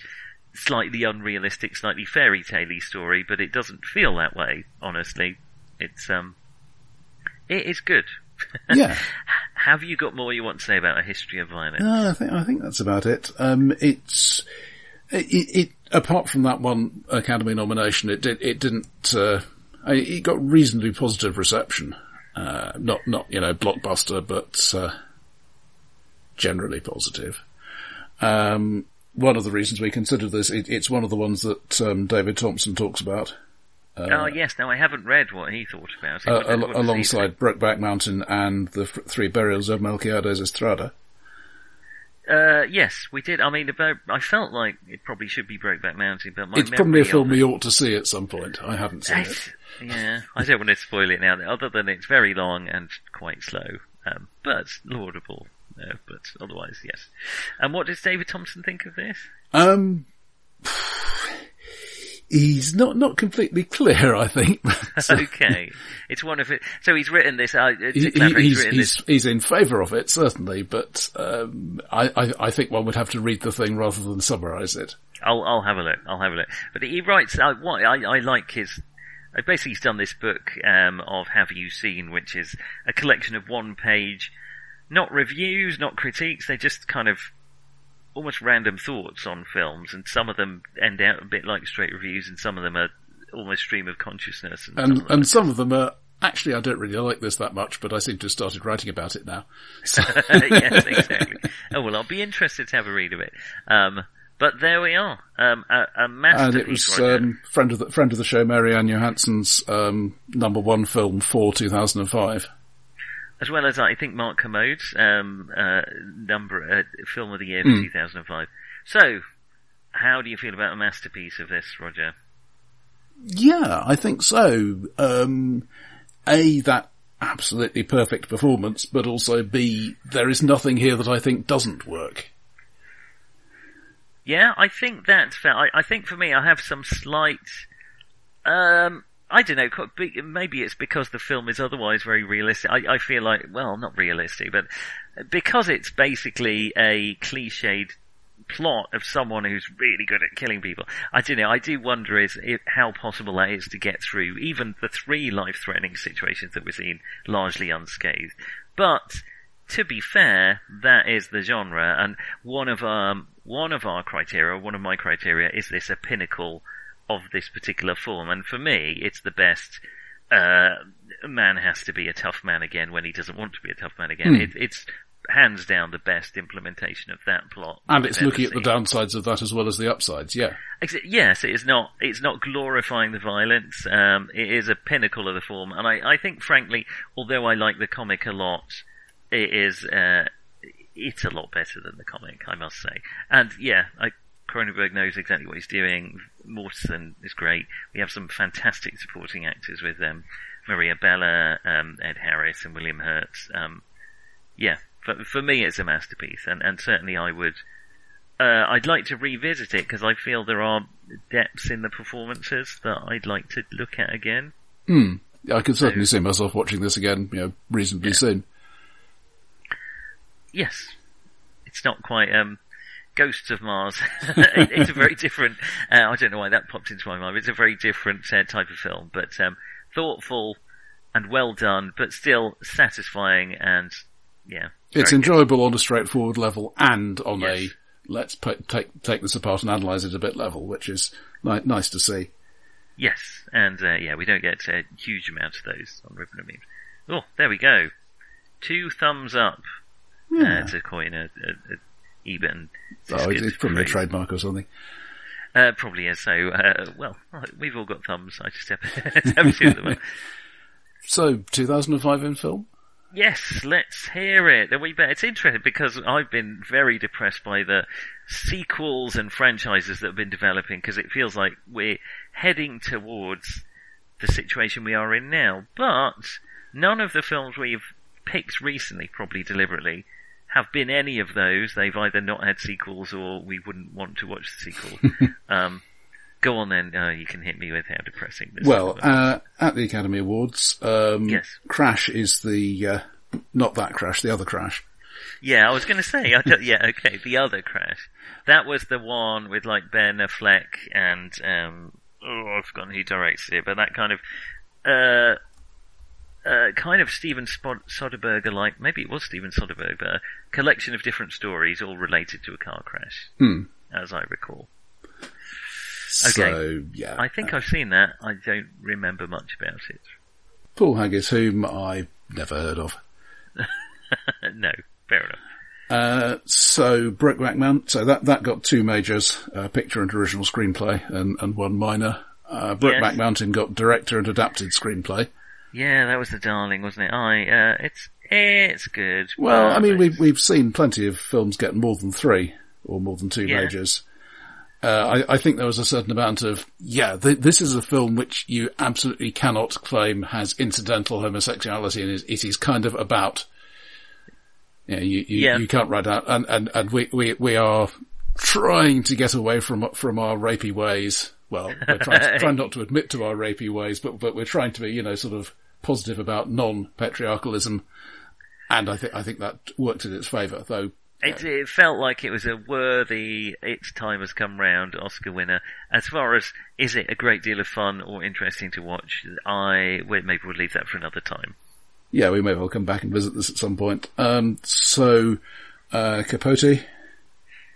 Speaker 1: slightly unrealistic, slightly fairy tale story, but it doesn't feel that way. Honestly, it's um, it is good.
Speaker 2: Yeah.
Speaker 1: Have you got more you want to say about a history of violence?
Speaker 2: No, I think I think that's about it. Um, it's it, it. Apart from that one Academy nomination, it did it didn't. Uh, it got reasonably positive reception. Uh, not not you know blockbuster, but uh, generally positive. Um, one of the reasons we considered this, it, it's one of the ones that um, David Thomson talks about.
Speaker 1: oh yes, now I haven't read what he thought about it.
Speaker 2: Uh,
Speaker 1: What-
Speaker 2: al-
Speaker 1: what
Speaker 2: alongside Brokeback Mountain and the f- Three Burials of Melquiades Estrada.
Speaker 1: Uh, yes, we did. I mean, about, I felt like it probably should be Brokeback Mountain, but my
Speaker 2: It's probably a film we ought to see at some point. I haven't seen it.
Speaker 1: Yeah, I don't want to spoil it now. Other than it's very long and quite slow, um, but laudable. No, but otherwise, yes. And what does David Thomson think of this?
Speaker 2: Um, he's not not completely clear. I think. So
Speaker 1: okay, it's one of it. So he's written this. Uh,
Speaker 2: he- he-
Speaker 1: he's
Speaker 2: he's
Speaker 1: written
Speaker 2: he's,
Speaker 1: this.
Speaker 2: he's in favour of it certainly, but um, I, I I think one would have to read the thing rather than summarise it.
Speaker 1: I'll I'll have a look. I'll have a look. But he writes. Uh, what I I like his. Uh, basically, he's done this book um, of Have You Seen, which is a collection of one-page, not reviews, not critiques. They're just kind of almost random thoughts on films, and some of them end out a bit like straight reviews, and some of them are almost stream of consciousness. And, some of them
Speaker 2: and some of them are actually I don't really like this that much, but I seem to have started writing about it now. So,
Speaker 1: yes, exactly. Oh well, I'll be interested to have a read of it. Um, but there we are, um, a, a
Speaker 2: and
Speaker 1: masterpiece.
Speaker 2: it was
Speaker 1: Roger.
Speaker 2: um, friend of the friend of the show, Marianne Johansson's um, number one film for 2005.
Speaker 1: As well as I think Mark Kermode's um, uh, number uh, film of the year for 2005. So, how do you feel about a masterpiece of this, Roger?
Speaker 2: Yeah, I think so. Um, a, that absolutely perfect performance, but also B, there is nothing here that I think doesn't work.
Speaker 1: Yeah, I think that's fair. I, I think for me, I have some slight. Um, I don't know. Maybe it's because the film is otherwise very realistic. I, I feel like, well, not realistic, but because it's basically a cliched plot of someone who's really good at killing people. I don't know. I do wonder is if, how possible that is to get through even the three life-threatening situations that we're seeing largely unscathed. But to be fair, that is the genre, and one of our one of our criteria, one of my criteria, is this a pinnacle of this particular form, and for me, it's the best. Uh, man has to be a tough man again when he doesn't want to be a tough man again.
Speaker 2: Hmm.
Speaker 1: It, it's hands down the best implementation of that plot.
Speaker 2: And it's looking at the downsides of that as well as the upsides, yeah.
Speaker 1: Yes, it is not. It's not glorifying the violence. Um, it is a pinnacle of the form, and I, I think, frankly, although I like the comic a lot, it is. Uh, it's a lot better than the comic, I must say. And yeah, I, Cronenberg knows exactly what he's doing. Mortensen is great. We have some fantastic supporting actors with um, Maria Bello, um, Ed Harris, and William Hurt. Um, yeah, for, for me, it's a masterpiece, and, and certainly I would. Uh, I'd like to revisit it because I feel there are depths in the performances that I'd like to look at again.
Speaker 2: Hmm. I could certainly see myself watching this again, you know, reasonably soon.
Speaker 1: Yes, it's not quite um, Ghosts of Mars. It- it's a very different. Uh, I don't know why that popped into my mind. It's a very different uh, type of film, but um, thoughtful and well done, but still satisfying and yeah.
Speaker 2: It's
Speaker 1: very good.
Speaker 2: enjoyable on a straightforward level and on
Speaker 1: Yes.
Speaker 2: a let's put, take take this apart and analyze it a bit level, which is ni- nice to see.
Speaker 1: Yes, and uh, yeah, we don't get a huge amount of those on Ribbon and Memes. Oh, there we go. Two thumbs up
Speaker 2: Yeah.
Speaker 1: uh, to coin a, a, a Eben.
Speaker 2: oh, it's, probably a trademark or something.
Speaker 1: Uh, probably is. So, uh, well, we've all got thumbs. I just have, have two of them.
Speaker 2: So, 2005 in film?
Speaker 1: Yes, let's hear it. We bet it's interesting because I've been very depressed by the sequels and franchises that have been developing because it feels like we're heading towards the situation we are in now. But none of the films we've picked recently, probably deliberately, have been any of those. They've either not had sequels or we wouldn't want to watch the sequel. um, go on then. Uh, you can hit me with how depressing this
Speaker 2: Well,
Speaker 1: is.
Speaker 2: uh, at the Academy Awards, um,
Speaker 1: Yes.
Speaker 2: Crash is the, uh, not that Crash, the other Crash.
Speaker 1: Yeah, I was going to say. I don't, yeah, okay. The other crash, that was the one with like Ben Affleck and um, oh, I've forgotten who directs it, but that kind of uh, uh, kind of Steven Spod- Soderbergh like. Maybe it was Steven Soderbergh, but a collection of different stories all related to a car crash,
Speaker 2: Hmm.
Speaker 1: as I recall. Okay.
Speaker 2: So, yeah.
Speaker 1: I think I've seen that. I don't remember much about it.
Speaker 2: Paul Haggis, whom I've never heard of.
Speaker 1: no, fair enough.
Speaker 2: Uh, so Brokeback Mountain, so that, that got two majors, uh, picture and original screenplay and, and one minor. Uh, Brokeback
Speaker 1: Yes.
Speaker 2: Mountain got director and adapted screenplay.
Speaker 1: Yeah, that was the darling, wasn't it? I, uh, it's, it's good.
Speaker 2: Well, I mean, we've, we've seen plenty of films get more than three or more than two
Speaker 1: Yeah.
Speaker 2: majors. Uh, I, I think there was a certain amount of, yeah, th- this is a film which you absolutely cannot claim has incidental homosexuality and it is kind of about, yeah, you, you,
Speaker 1: Yeah.
Speaker 2: you can't write out, and, and, and we, we, we are trying to get away from, from our rapey ways. Well, we're trying, to, trying not to admit to our rapey ways, but, but we're trying to be, you know, sort of positive about non-patriarchalism. And I think, I think that worked in its favour, though.
Speaker 1: It, it felt like it was a worthy, its time has come round Oscar winner. As far as, is it a great deal of fun or interesting to watch? I, well, maybe we'll leave that for another time.
Speaker 2: Yeah, we may well come back and visit this at some point. Um, so, uh, Capote,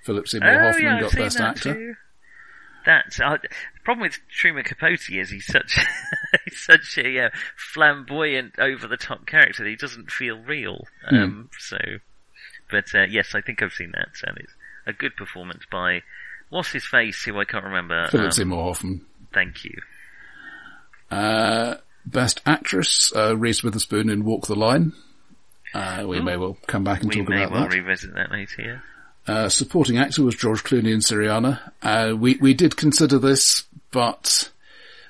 Speaker 2: Philip Seymour Hoffman
Speaker 1: Oh, I've
Speaker 2: got Best
Speaker 1: that
Speaker 2: Actor.
Speaker 1: too. That's, uh, problem with Truman Capote is he's such, he's such a uh, flamboyant, over-the-top character that he doesn't feel real.
Speaker 2: Hmm.
Speaker 1: Um, so, but, uh, yes, I think I've seen that, and it's a good performance by, what's his face, who I can't remember.
Speaker 2: Philip
Speaker 1: Um,
Speaker 2: Seymour Hoffman.
Speaker 1: Thank you.
Speaker 2: Uh, Best Actress, uh, Reese Witherspoon in Walk the Line. Uh, we
Speaker 1: Ooh.
Speaker 2: may well come back and
Speaker 1: We
Speaker 2: talk
Speaker 1: may
Speaker 2: about
Speaker 1: well
Speaker 2: that.
Speaker 1: revisit that later, yeah.
Speaker 2: Uh, supporting actor was George Clooney and Syriana. Uh, we, we did consider this, but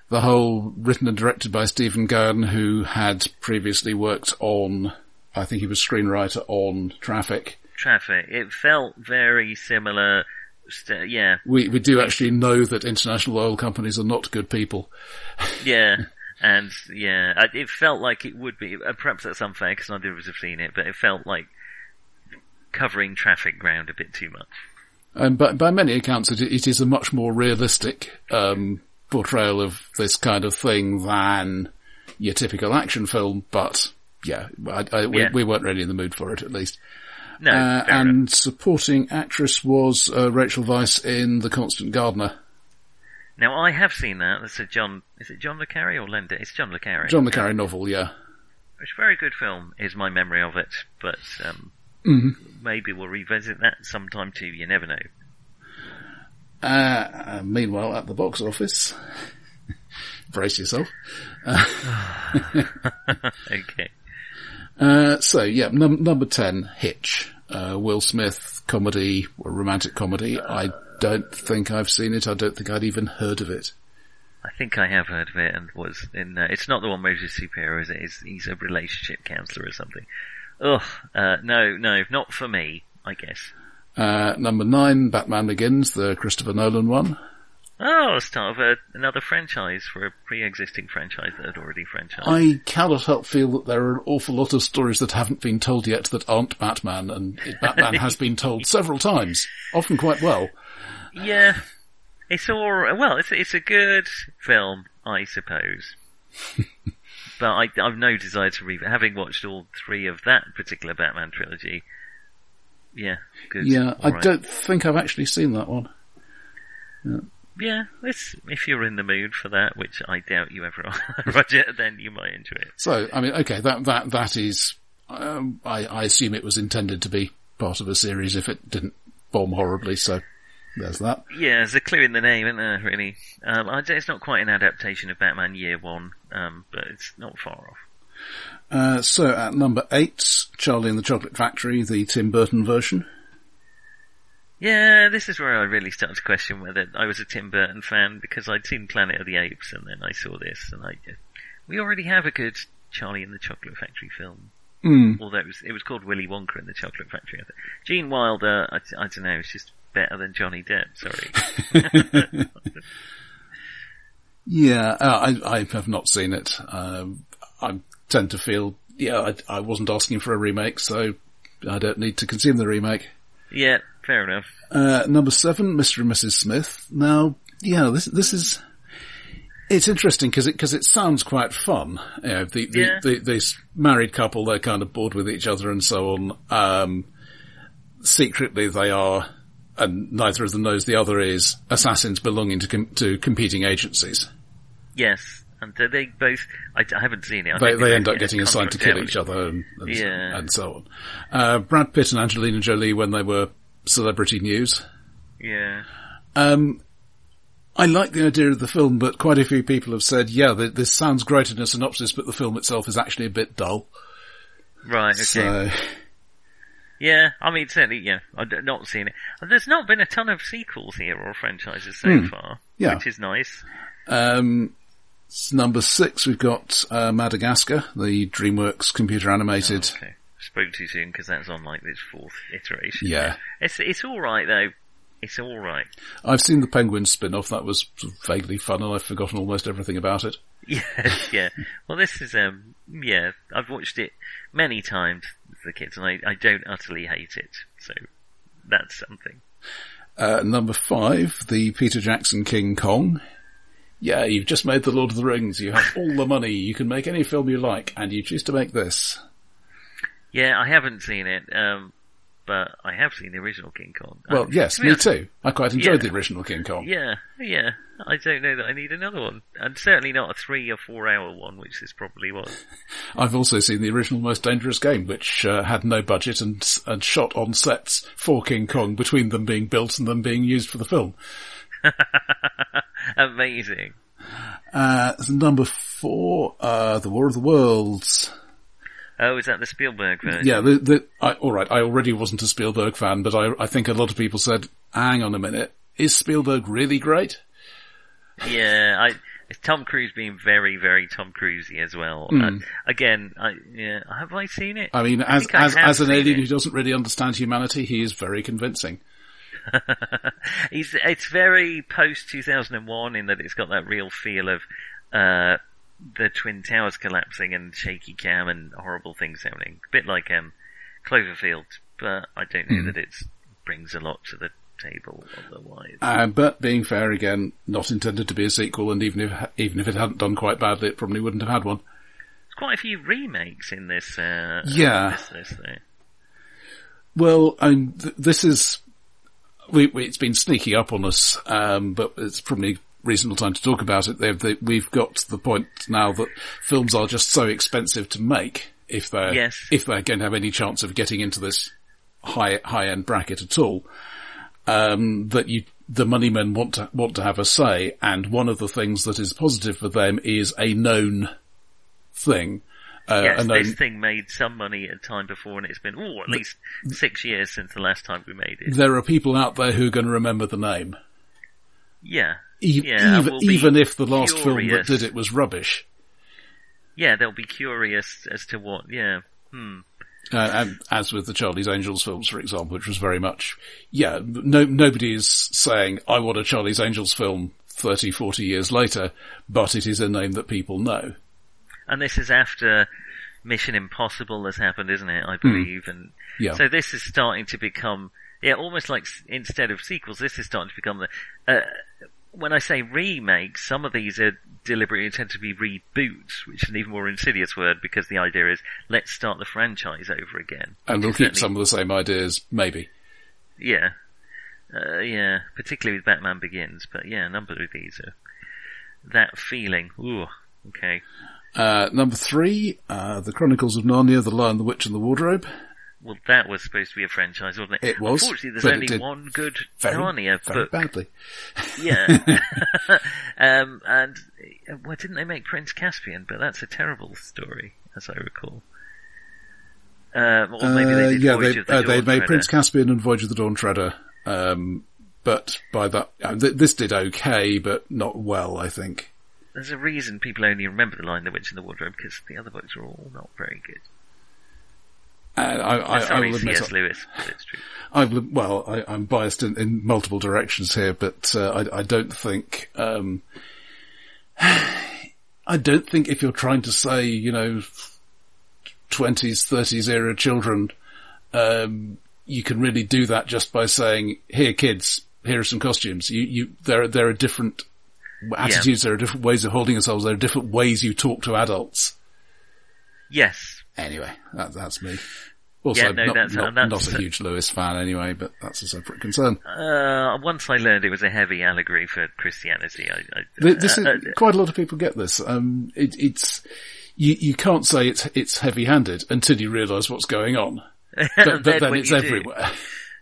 Speaker 2: the whole written and directed by Stephen Gaghan, who had previously worked on, I think he was screenwriter on Traffic.
Speaker 1: Traffic. It felt very similar. St- yeah,
Speaker 2: We, we do actually know that international oil companies are not good people.
Speaker 1: yeah. And yeah, it felt like it would be. uh, Perhaps that's unfair because neither of us have seen it, but it felt like covering traffic ground a bit too much.
Speaker 2: Um, but by many accounts, it, it is a much more realistic um, portrayal of this kind of thing than your typical action film. But yeah, I, I, we,
Speaker 1: Yeah.
Speaker 2: we weren't really in the mood for it at least.
Speaker 1: No,
Speaker 2: Uh, and
Speaker 1: enough.
Speaker 2: supporting actress was uh, Rachel Weisz in The Constant Gardener.
Speaker 1: now I have seen that. That's a John. Is it John le Carre or Linda? It's John le Carre.
Speaker 2: John le Carre novel, yeah.
Speaker 1: It's a very good film, is my memory of it. But um,
Speaker 2: Mhm.
Speaker 1: Maybe we'll revisit that sometime too. You never know.
Speaker 2: Uh, uh, meanwhile, at the box office, brace yourself.
Speaker 1: okay.
Speaker 2: Uh, so yeah, num- number 10, Hitch. Uh, Will Smith comedy, romantic comedy. I don't think I've seen it. I don't think I'd even heard of it.
Speaker 1: I think I have heard of it and was in. Uh, it's not the one where he's a superhero, is it? He's, he's a relationship counselor or something. Ugh. Uh, no, no, not for me. I guess.
Speaker 2: Uh, number 9, Batman Begins, the Christopher Nolan one.
Speaker 1: Oh, start of a, another franchise for a pre-existing franchise that had already franchised.
Speaker 2: I cannot help feel that there are an awful lot of stories that haven't been told yet that aren't Batman, and Batman has been told several times, often quite well.
Speaker 1: Yeah, it's all well. It's it's a good film, I suppose. but I I've no desire to read. Having watched all three of that particular Batman trilogy, yeah, good.
Speaker 2: Yeah, I
Speaker 1: all right.
Speaker 2: don't think I've actually seen that one.
Speaker 1: Yeah, it's, if you're in the mood for that, which I doubt you ever are, Roger, then you might enjoy it.
Speaker 2: So, I mean, okay, that that that is. Um, I, I assume it was intended to be part of a series if it didn't bomb horribly. So, there's that.
Speaker 1: Yeah, there's a clue in the name, isn't there? Really, um, I, it's not quite an adaptation of Batman Year One, um, but it's not far off.
Speaker 2: Uh, so at number eight, Charlie and the Chocolate Factory, the Tim Burton version.
Speaker 1: Yeah, this is where I really started to question whether I was a Tim Burton fan because I'd seen Planet of the Apes and then I saw this and I just, we already have a good Charlie and the Chocolate Factory film.
Speaker 2: Mm.
Speaker 1: Although it was, it was called Willy Wonka and the Chocolate Factory. I think. Gene Wilder, I, I don't know, it's just better than Johnny Depp, sorry.
Speaker 2: Yeah, uh, I, I have not seen it. Um, I tend to feel, yeah, I, I wasn't asking for a remake, so I don't need to consume the remake.
Speaker 1: yeah, fair enough.
Speaker 2: Uh, number seven, Mr. and Mrs. Smith. Now, yeah, this, this is, it's interesting because it, cause it sounds quite fun. You know, the, the,
Speaker 1: Yeah.
Speaker 2: the, this married couple, they're kind of bored with each other and so on. Um, secretly they are, and neither of them knows the other is, assassins belonging to, com- to competing agencies.
Speaker 1: Yes. And they both, I, I haven't seen it. I
Speaker 2: They, they end up getting assigned to kill each other and, and,
Speaker 1: Yeah.
Speaker 2: and so on. Uh, Brad Pitt and Angelina Jolie when they were celebrity news.
Speaker 1: Yeah.
Speaker 2: Um, I like the idea of the film, but quite a few people have said, yeah, th- this sounds great in a synopsis, but the film itself is actually a bit dull.
Speaker 1: Right, okay.
Speaker 2: So,
Speaker 1: Yeah, I mean, certainly, yeah, I've not seen it. There's not been a ton of sequels here or franchises so
Speaker 2: Hmm.
Speaker 1: far,
Speaker 2: Yeah.
Speaker 1: which is nice.
Speaker 2: um, number six, we've got, uh, Madagascar, the DreamWorks computer animated.
Speaker 1: Okay, spoke too soon because that's on like this fourth iteration.
Speaker 2: Yeah.
Speaker 1: It's it's all right though. It's all right.
Speaker 2: I've seen the Penguin spin-off, that was vaguely fun and I've forgotten almost everything about it.
Speaker 1: Yeah, yeah. Well, this is um, yeah. I've watched it many times with the kids, and I I don't utterly hate it. So that's something.
Speaker 2: Uh, number five, the Peter Jackson King Kong. Yeah, you've just made the Lord of the Rings. You have all the money. You can make any film you like, and you choose to make this.
Speaker 1: Yeah, I haven't seen it, um, but I have seen the original King Kong.
Speaker 2: Well,
Speaker 1: Um,
Speaker 2: yes, me too. I quite enjoyed
Speaker 1: Yeah.
Speaker 2: the original King Kong.
Speaker 1: Yeah, yeah. I don't know that I need another one, and certainly not a three or four hour one, which this probably was.
Speaker 2: I've also seen the original Most Dangerous Game, which uh, had no budget and and shot on sets for King Kong between them being built and them being used for the film.
Speaker 1: Amazing.
Speaker 2: Uh, number four, uh, The War of the Worlds.
Speaker 1: Oh, is that the Spielberg version?
Speaker 2: Yeah, the, the, I, all right. I already wasn't a Spielberg fan, but I, I think a lot of people said, "Hang on a minute, is Spielberg really great?"
Speaker 1: Yeah, I. Tom Cruise being very, very Tom Cruisey as well.
Speaker 2: Hmm.
Speaker 1: And again, I yeah, have I seen it?
Speaker 2: I mean, as
Speaker 1: I
Speaker 2: as as an alien
Speaker 1: it.
Speaker 2: who doesn't really understand humanity, he is very convincing.
Speaker 1: It's very post two thousand and one in that it's got that real feel of uh the twin towers collapsing and shaky cam and horrible things happening. A bit like um Cloverfield, but I don't know that it brings a lot to the table otherwise.
Speaker 2: Uh, but being fair again, not intended to be a sequel, and even if even if it hadn't done quite badly, it probably wouldn't have had one.
Speaker 1: it's quite a few remakes in this. Uh,
Speaker 2: Yeah.
Speaker 1: This, this thing.
Speaker 2: Well, um, th- this is we, we, it's been sneaking up on us, um, but it's probably reasonable time to talk about it. They've, they, we've got to the point now that films are just so expensive to make if they're
Speaker 1: Yes.
Speaker 2: if they're going to have any chance of getting into this high high end bracket at all. Um, that you the money men want to want to have a say, and one of the things that is positive for them is a known thing. Uh,
Speaker 1: Yes,
Speaker 2: known,
Speaker 1: this thing made some money at a time before, and it's been oh at least six years since the last time we made it.
Speaker 2: there are people out there who are going to remember the name.
Speaker 1: Yeah,
Speaker 2: E-
Speaker 1: Yeah,
Speaker 2: even,
Speaker 1: we'll
Speaker 2: even if the last film that did it was rubbish.
Speaker 1: yeah, they'll be curious as to what. Yeah, hmm.
Speaker 2: Uh, and as with the Charlie's Angels films, for example, which was very much, yeah, no, nobody is saying, I want a Charlie's Angels film 30, 40 years later, but it is a name that people know.
Speaker 1: And this is after Mission Impossible has happened, isn't it? I believe, and
Speaker 2: Hmm. Yeah.
Speaker 1: so this is starting to become, yeah, almost like instead of sequels, this is starting to become the. Uh, when I say remakes, some of these are deliberately intended to be reboots, which is an even more insidious word because the idea is let's start the franchise over again.
Speaker 2: and we'll keep some of the same ideas, maybe.
Speaker 1: Yeah. Uh, yeah, particularly with Batman Begins, but yeah, a number of these are that feeling. Ooh, okay.
Speaker 2: Uh, number three, uh, The Chronicles of Narnia, The Lion, the Witch and the Wardrobe.
Speaker 1: Well, that was supposed to be a franchise, wasn't it?
Speaker 2: It was,
Speaker 1: Unfortunately, there's only one good
Speaker 2: Very,
Speaker 1: Narnia
Speaker 2: very
Speaker 1: book.
Speaker 2: badly.
Speaker 1: Yeah. um, and, why well, didn't they make Prince Caspian? But that's a terrible story, as I recall. Um, or maybe
Speaker 2: Uh,
Speaker 1: they did
Speaker 2: yeah,
Speaker 1: Voyage
Speaker 2: they,
Speaker 1: of the
Speaker 2: uh, they made
Speaker 1: Treader.
Speaker 2: Prince Caspian and Voyage of the Dawn Treader. Um, but by that, uh, th- this did okay, but not well, I think.
Speaker 1: There's a reason people only remember The Lion, the Witch in the Wardrobe, because the other books are all not very good.
Speaker 2: Uh, I, I, I will admit,
Speaker 1: C.S. Lewis, but it's true.
Speaker 2: I well, I, I'm biased in, in multiple directions here, but uh, I, I don't think. Um, I don't think if you're trying to say, you know, twenties, thirties era children, um, you can really do that just by saying, "Here, kids, here are some costumes." You, you, there, are- there are different attitudes, there are different ways of holding yourselves, there are different ways you talk to adults.
Speaker 1: Yes,
Speaker 2: Anyway, that, that's me. Also,
Speaker 1: Yeah, no,
Speaker 2: not,
Speaker 1: that's-
Speaker 2: not,
Speaker 1: that's-
Speaker 2: not a huge Lewis fan anyway, but that's a separate concern.
Speaker 1: Uh, once I learned it was a heavy allegory for Christianity, I, I
Speaker 2: Th- This is,
Speaker 1: uh,
Speaker 2: quite a lot of people get this. Um, it, it's you, you can't say it's it's heavy-handed until you realise what's going on. But, but
Speaker 1: then
Speaker 2: then it's
Speaker 1: you do-
Speaker 2: everywhere.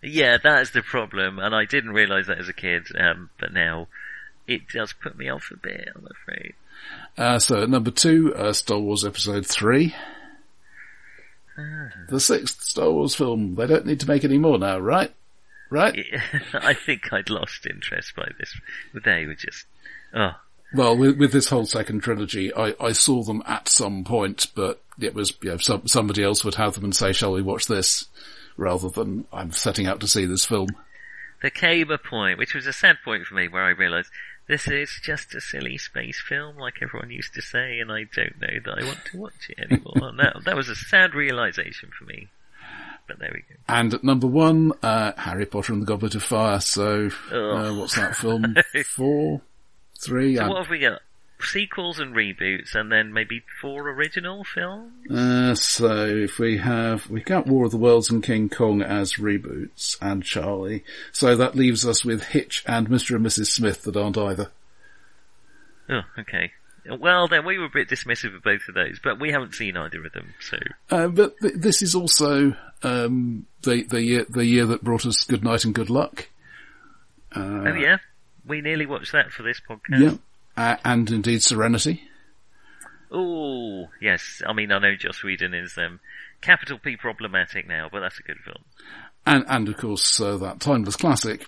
Speaker 1: yeah, that is the problem, and I didn't realise that as a kid, um, but now it does put me off a bit, I'm afraid.
Speaker 2: Uh, so number two, uh, Star Wars Episode Three. The sixth Star Wars film. They don't need to make any more now, right? Right?
Speaker 1: I think I'd lost interest by this. They were just, oh,
Speaker 2: Well, with, with this whole second trilogy, I, I saw them at some point, but it was you know some, somebody else would have them and say, "Shall we watch this?" Rather than I'm setting out to see this film.
Speaker 1: there came a point, which was a sad point for me, where I realised this is just a silly space film, like everyone used to say, and I don't know that I want to watch it anymore. and that, that was a sad realisation for me. But there we go.
Speaker 2: And at number one, uh, Harry Potter and the Goblet of Fire. So, uh, what's that film? Four? Three?
Speaker 1: So what have we got? Sequels and reboots, and then maybe four original films?
Speaker 2: uh, so if we have, we got War of the Worlds and King Kong as reboots and Charlie. So that leaves us with Hitch and Mr. and Mrs. Smith that aren't either.
Speaker 1: Oh, okay. Well, then we were a bit dismissive of both of those, but we haven't seen either of them, so
Speaker 2: Uh, but th- this is also, um, the, the year, the year that brought us Good Night and Good Luck. Uh,
Speaker 1: oh yeah, we nearly watched that for this podcast.
Speaker 2: yeah. Uh, and indeed Serenity.
Speaker 1: Oh, yes. I mean, I know Joss Whedon is um, capital P problematic now, but that's a good film.
Speaker 2: And, and of course, uh, that timeless classic,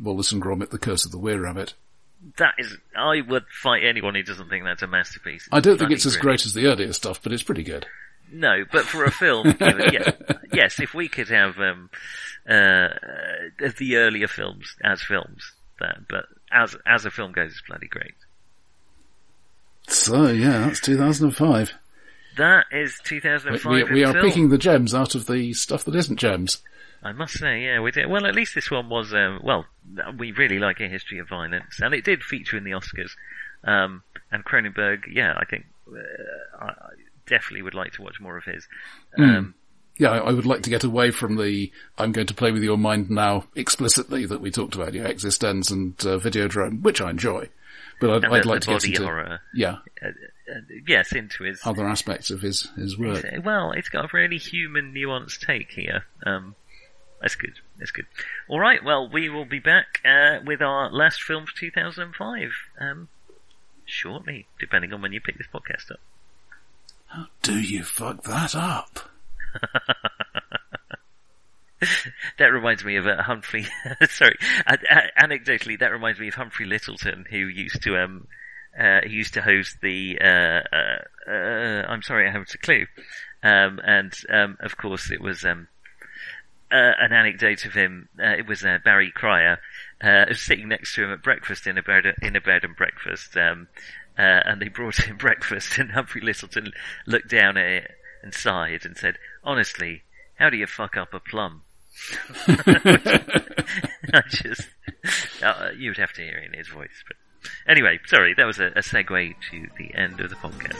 Speaker 2: Wallace and Gromit, The Curse of the Were Rabbit.
Speaker 1: That is, I would fight anyone who doesn't think that's a masterpiece.
Speaker 2: I don't think it's as great as the earlier stuff, but it's pretty good.
Speaker 1: No, but for a film, you know, yeah, yes, if we could have um, uh, the earlier films as films, that, but as as a film goes, it's bloody great.
Speaker 2: So yeah, that's 2005.
Speaker 1: That is 2005.
Speaker 2: we, we
Speaker 1: in
Speaker 2: are picking the gems out of the stuff that isn't gems.
Speaker 1: I must say, yeah, we did. Well, at least this one was, um, well, we really like a history of violence, and it did feature in the Oscars. Um, and Cronenberg, yeah, I think, uh, I, definitely would like to watch more of his.
Speaker 2: Hmm.
Speaker 1: Um,
Speaker 2: Yeah, I I would like to get away from the "I'm going to play with your mind now" explicitly that we talked about, yeah, eXistenZ and uh, Videodrome, which I enjoy, but I'd, I'd
Speaker 1: the,
Speaker 2: like
Speaker 1: the
Speaker 2: to get into
Speaker 1: horror.
Speaker 2: yeah
Speaker 1: Uh, uh, yes, into his.
Speaker 2: other aspects of his his work.
Speaker 1: Well, it's got a really human, nuanced take here. Um, that's good. That's good. All right. Well, we will be back uh, with our last film for 2005 um, shortly, depending on when you pick this podcast up.
Speaker 2: How do you fuck that up?
Speaker 1: That reminds me of uh, Humphrey. sorry, anecdotally, that reminds me of Humphrey Lyttelton, who used to um, uh, he used to host the. Uh, uh, I'm sorry, I haven't a clue. Um, and um, of course, it was um, an anecdote of him. It was Barry Cryer uh, sitting next to him at breakfast in a bed in a bed and breakfast. Um, and they brought him breakfast, and Humphrey Lyttelton looked down at it and sighed and said, "Honestly, how do you fuck up a plum?" I just, uh, you would have to hear it in his voice. But anyway, sorry, that was a, a segue to the end of the podcast.